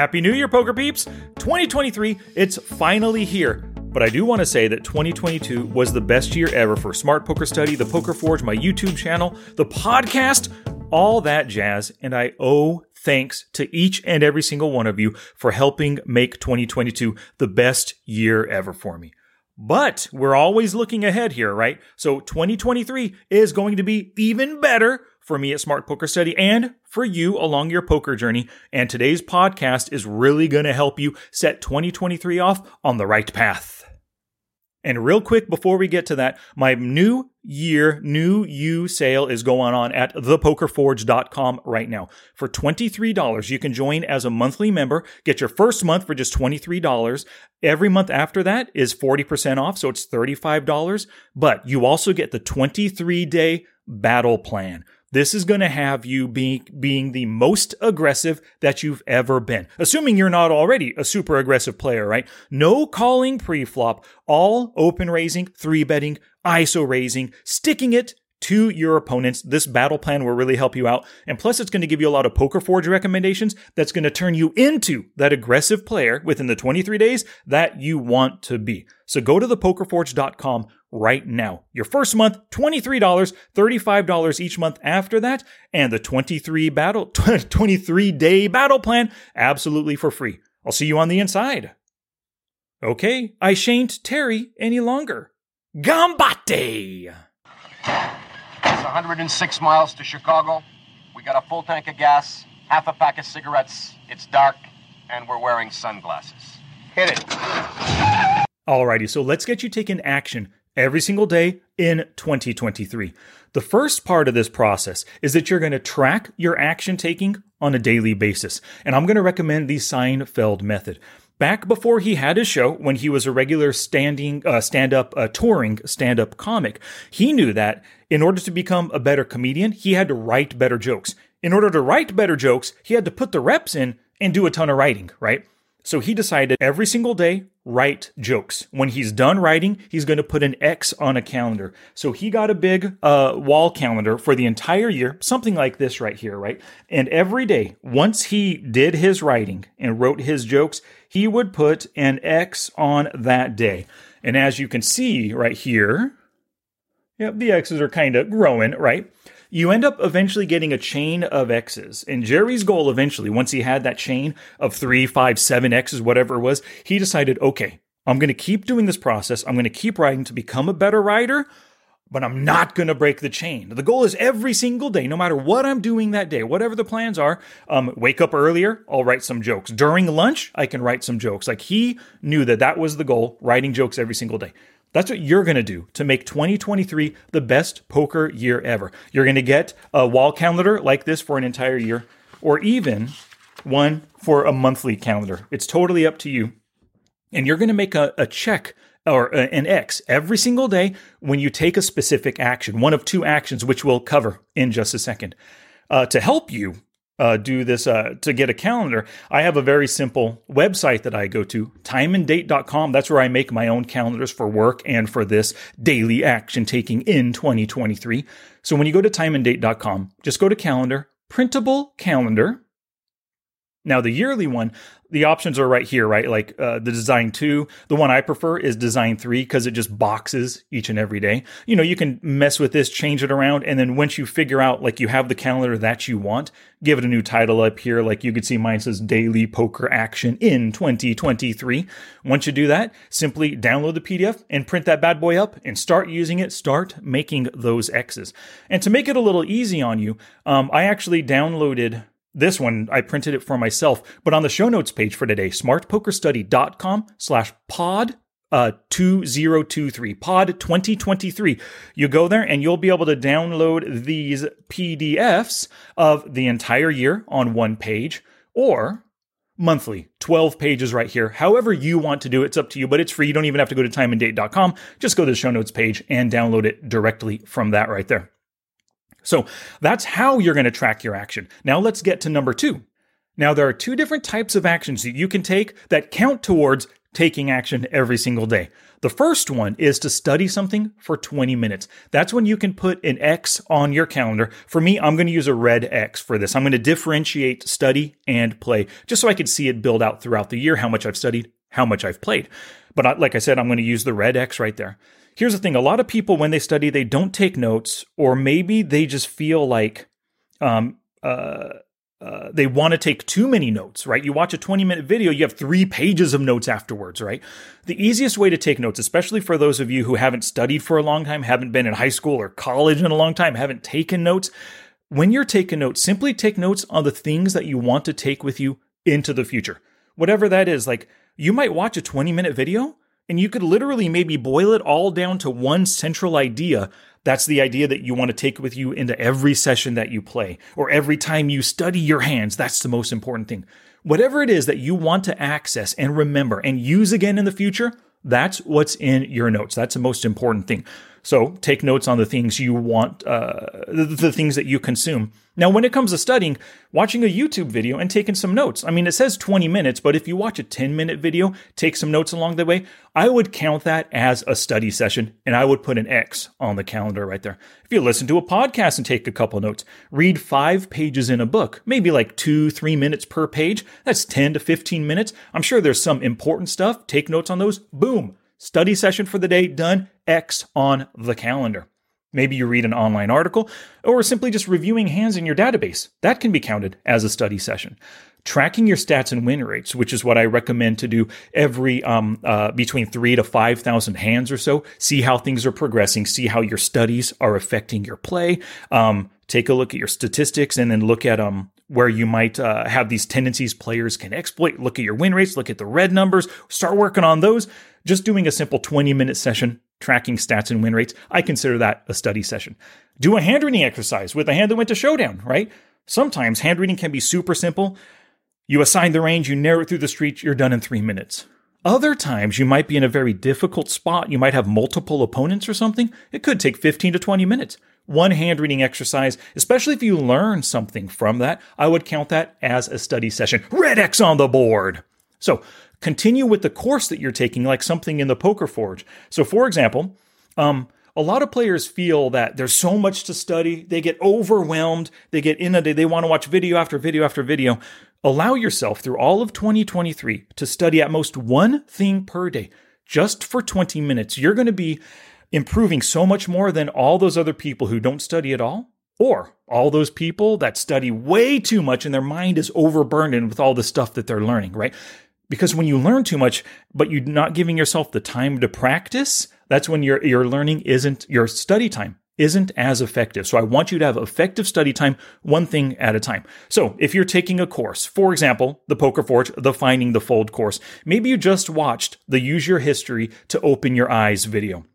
Happy New Year, poker peeps! 2023, it's finally here. But I do want to say that 2022 was the best year ever for Smart Poker Study, the Poker Forge, my YouTube channel, the podcast, all that jazz. And I owe thanks to each and every single one of you for helping make 2022 the best year ever for me. But we're always looking ahead here, right? So 2023 is going to be even better for me at Smart Poker Study and for you along your poker journey. And today's podcast is really going to help you set 2023 off on the right path. And real quick before we get to that, my new year, new you sale is going on at thepokerforge.com right now. For $23, you can join as a monthly member, get your first month for just $23. Every month after that is 40% off, so it's $35. But you also get the 23 day battle plan. This is going to have you being being the most aggressive that you've ever been. Assuming you're not already a super aggressive player, right? No calling pre-flop, all open raising, three betting, ISO raising, sticking it to your opponents. This battle plan will really help you out. And plus, it's going to give you a lot of Poker Forge recommendations that's going to turn you into that aggressive player within the 23 days that you want to be. So go to thepokerforge.com right now. Your first month, $23, $35 each month after that, and the 23 battle 23 day battle plan absolutely for free. I'll see you on the inside. Okay, I shan't tarry any longer. Ganbatte! 106 miles to Chicago. We got a full tank of gas, half a pack of cigarettes. It's dark, and we're wearing sunglasses. Hit it. Alrighty, so let's get you taking action every single day in 2023. The first part of this process is that you're going to track your action taking on a daily basis. And I'm going to recommend the Seinfeld method. Back before he had his show, when he was a regular standing, uh, stand up, uh, touring stand up comic, he knew that in order to become a better comedian, he had to write better jokes. In order to write better jokes, he had to put the reps in and do a ton of writing, right? So he decided every single day, write jokes. When he's done writing, he's going to put an X on a calendar. So he got a big uh, wall calendar for the entire year, something like this right here, right? And every day, once he did his writing and wrote his jokes, he would put an X on that day. And as you can see right here, yep, the X's are kind of growing, right? You end up eventually getting a chain of X's. And Jerry's goal eventually, once he had that chain of three, five, seven X's, whatever it was, he decided, okay, I'm going to keep doing this process. I'm going to keep writing to become a better writer, but I'm not going to break the chain. The goal is every single day, no matter what I'm doing that day, whatever the plans are, um, wake up earlier, I'll write some jokes. During lunch, I can write some jokes. Like he knew that that was the goal, writing jokes every single day. That's what you're going to do to make 2023 the best poker year ever. You're going to get a wall calendar like this for an entire year, or even one for a monthly calendar. It's totally up to you. And you're going to make a, a check or an X every single day when you take a specific action, one of two actions, which we'll cover in just a second. Uh, to help you uh, do this uh, to get a calendar, I have a very simple website that I go to, timeanddate.com. That's where I make my own calendars for work and for this daily action taking in 2023. So when you go to timeanddate.com, just go to calendar, printable calendar. Now, the yearly one, the options are right here, right? Like uh, the design two. The one I prefer is design three because it just boxes each and every day. You know, you can mess with this, change it around, and then once you figure out like you have the calendar that you want, give it a new title up here. Like you can see mine says Daily Poker Action in 2023. Once you do that, simply download the PDF and print that bad boy up and start using it. Start making those X's. And to make it a little easy on you, um, I actually downloaded this one, I printed it for myself, but on the show notes page for today, smartpokerstudy.com slash pod uh, 2023, pod 2023. You go there and you'll be able to download these PDFs of the entire year on one page or monthly, 12 pages right here. However you want to do it, it's up to you, but it's free. You don't even have to go to timeanddate.com. Just go to the show notes page and download it directly from that right there. So that's how you're going to track your action. Now let's get to number two. Now, there are two different types of actions that you can take that count towards taking action every single day. The first one is to study something for 20 minutes. That's when you can put an X on your calendar. For me, I'm going to use a red X for this. I'm going to differentiate study and play just so I can see it build out throughout the year, how much I've studied, how much I've played. But like I said, I'm going to use the red X right there. Here's the thing a lot of people, when they study, they don't take notes, or maybe they just feel like, um, uh, uh, they want to take too many notes, right? You watch a 20 minute video, you have three pages of notes afterwards, right? The easiest way to take notes, especially for those of you who haven't studied for a long time, haven't been in high school or college in a long time, haven't taken notes, when you're taking notes, simply take notes on the things that you want to take with you into the future. Whatever that is, like you might watch a 20 minute video and you could literally maybe boil it all down to one central idea that's the idea that you want to take with you into every session that you play or every time you study your hands. That's the most important thing. Whatever it is that you want to access and remember and use again in the future, that's what's in your notes. That's the most important thing. So take notes on the things you want, uh, the, the, things that you consume. Now, when it comes to studying, watching a YouTube video and taking some notes. I mean, it says 20 minutes, but if you watch a 10 minute video, take some notes along the way, I would count that as a study session and I would put an X on the calendar right there. If you listen to a podcast and take a couple notes, read five pages in a book, maybe like two, three minutes per page. That's 10 to 15 minutes. I'm sure there's some important stuff. Take notes on those. Boom Study session for the day done, X on the calendar. Maybe you read an online article or simply just reviewing hands in your database. That can be counted as a study session. Tracking your stats and win rates, which is what I recommend to do every um, uh, between three to five thousand hands or so. See how things are progressing. See how your studies are affecting your play. Um, take a look at your statistics and then look at um, where you might uh, have these tendencies players can exploit. Look at your win rates, look at the red numbers, start working on those. Just doing a simple 20 minute session tracking stats and win rates, I consider that a study session. Do a hand reading exercise with a hand that went to showdown, right? Sometimes hand reading can be super simple. You assign the range, you narrow it through the street, you're done in three minutes. Other times you might be in a very difficult spot. You might have multiple opponents or something. It could take 15 to 20 minutes one hand reading exercise, especially if you learn something from that, I would count that as a study session. Red X on the board. So continue with the course that you're taking, like something in the Poker Forge. So, for example, um, a lot of players feel that there's so much to study, they get overwhelmed, they get inundated, they want to watch video after video after video. Allow yourself through all of 2023 to study at most one thing per day, just for 20 minutes. You're going to be improving so much more than all those other people who don't study at all, or all those people that study way too much and their mind is overburdened with all the stuff that they're learning, right? Because when you learn too much, but you're not giving yourself the time to practice, that's when your, your learning isn't, your study time isn't as effective. So I want you to have effective study time, one thing at a time. So if you're taking a course, for example, the Poker Forge, the Finding the Fold course, maybe you just watched the Use Your History to Open Your Eyes video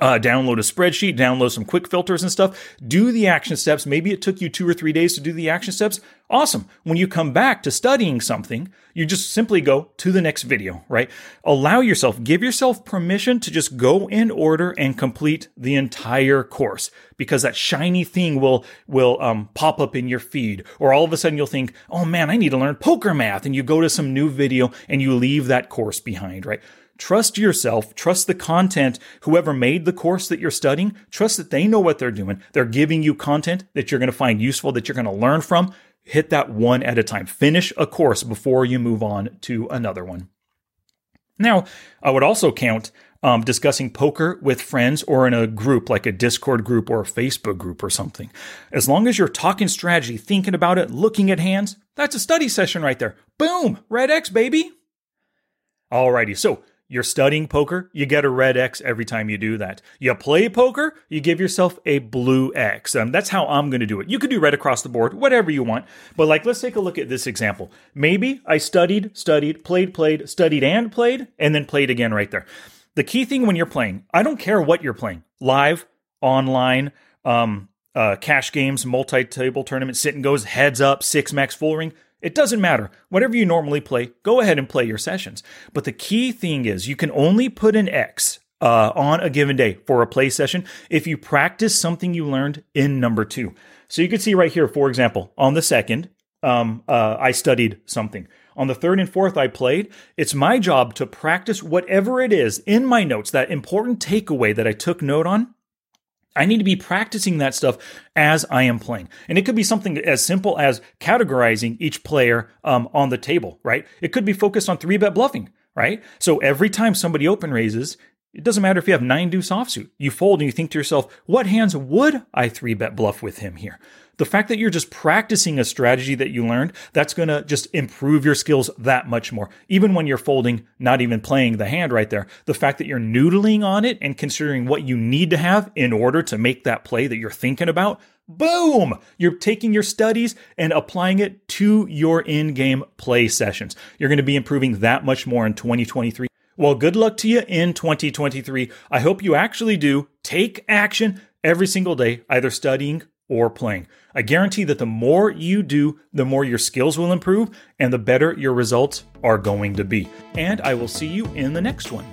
uh, download a spreadsheet, download some quick filters and stuff, do the action steps. Maybe it took you two or three days to do the action steps. Awesome. When you come back to studying something, you just simply go to the next video, right? Allow yourself, give yourself permission to just go in order and complete the entire course because that shiny thing will, will, um, pop up in your feed. Or all of a sudden you'll think, oh man, I need to learn poker math. And you go to some new video and you leave that course behind, right? Trust yourself, trust the content, whoever made the course that you're studying, trust that they know what they're doing. They're giving you content that you're going to find useful, that you're going to learn from. Hit that one at a time. Finish a course before you move on to another one. Now, I would also count um, discussing poker with friends or in a group like a Discord group or a Facebook group or something. As long as you're talking strategy, thinking about it, looking at hands, that's a study session right there. Boom, red X, baby. Alrighty, so you're studying poker, you get a red X every time you do that. You play poker, you give yourself a blue X. Um, that's how I'm going to do it. You could do red across the board, whatever you want. But like, let's take a look at this example. Maybe I studied, studied, played, played, studied and played, and then played again right there. The key thing when you're playing, I don't care what you're playing, live, online, um, uh, cash games, multi-table tournament, sit and goes, heads up, six max full ring it doesn't matter. Whatever you normally play, go ahead and play your sessions. But the key thing is you can only put an X uh, on a given day for a play session if you practice something you learned in number two. So you can see right here, for example, on the second, um, uh, I studied something. On the third and fourth I played, it's my job to practice whatever it is in my notes, that important takeaway that I took note on. I need to be practicing that stuff as I am playing. And it could be something as simple as categorizing each player um, on the table, right? It could be focused on three bet bluffing, right? So every time somebody open raises, it doesn't matter if you have nine deuce offsuit. You fold and you think to yourself, what hands would I three bet bluff with him here? The fact that you're just practicing a strategy that you learned, that's going to just improve your skills that much more. Even when you're folding, not even playing the hand right there, the fact that you're noodling on it and considering what you need to have in order to make that play that you're thinking about, boom, you're taking your studies and applying it to your in game play sessions. You're going to be improving that much more in 2023. Well, good luck to you in 2023. I hope you actually do take action every single day, either studying or playing. I guarantee that the more you do, the more your skills will improve and the better your results are going to be. And I will see you in the next one.